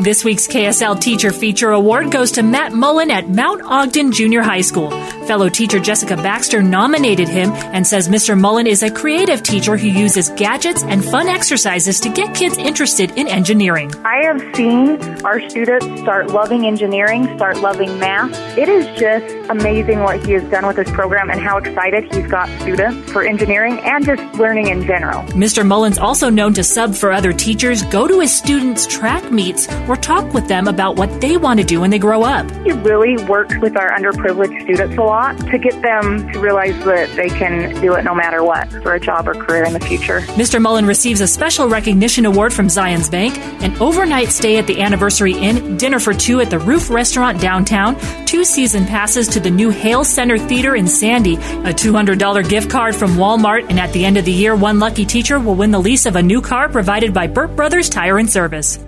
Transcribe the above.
This week's KSL Teacher Feature Award goes to Matt Mullen at Mount Ogden Junior High School. Fellow teacher Jessica Baxter nominated him and says Mr. Mullen is a creative teacher who uses gadgets and fun exercises to get kids interested in engineering. I have seen our students start loving engineering, start loving math. It is just amazing what he has done with this program and how excited he's got students for engineering and just learning in general. Mr. Mullen's also known to sub for other teachers, go to his students' track meets, or talk with them about what they want to do when they grow up. He really works with our underprivileged students a lot to get them to realize that they can do it no matter what for a job or career in the future. Mr. Mullen receives a special recognition award from Zions Bank, an overnight stay at the Anniversary Inn, dinner for two at the Roof Restaurant downtown, two season passes to the new Hale Center Theater in Sandy, a $200 gift card from Walmart, and at the end of the year, one lucky teacher will win the lease of a new car provided by Burt Brothers Tire and Service.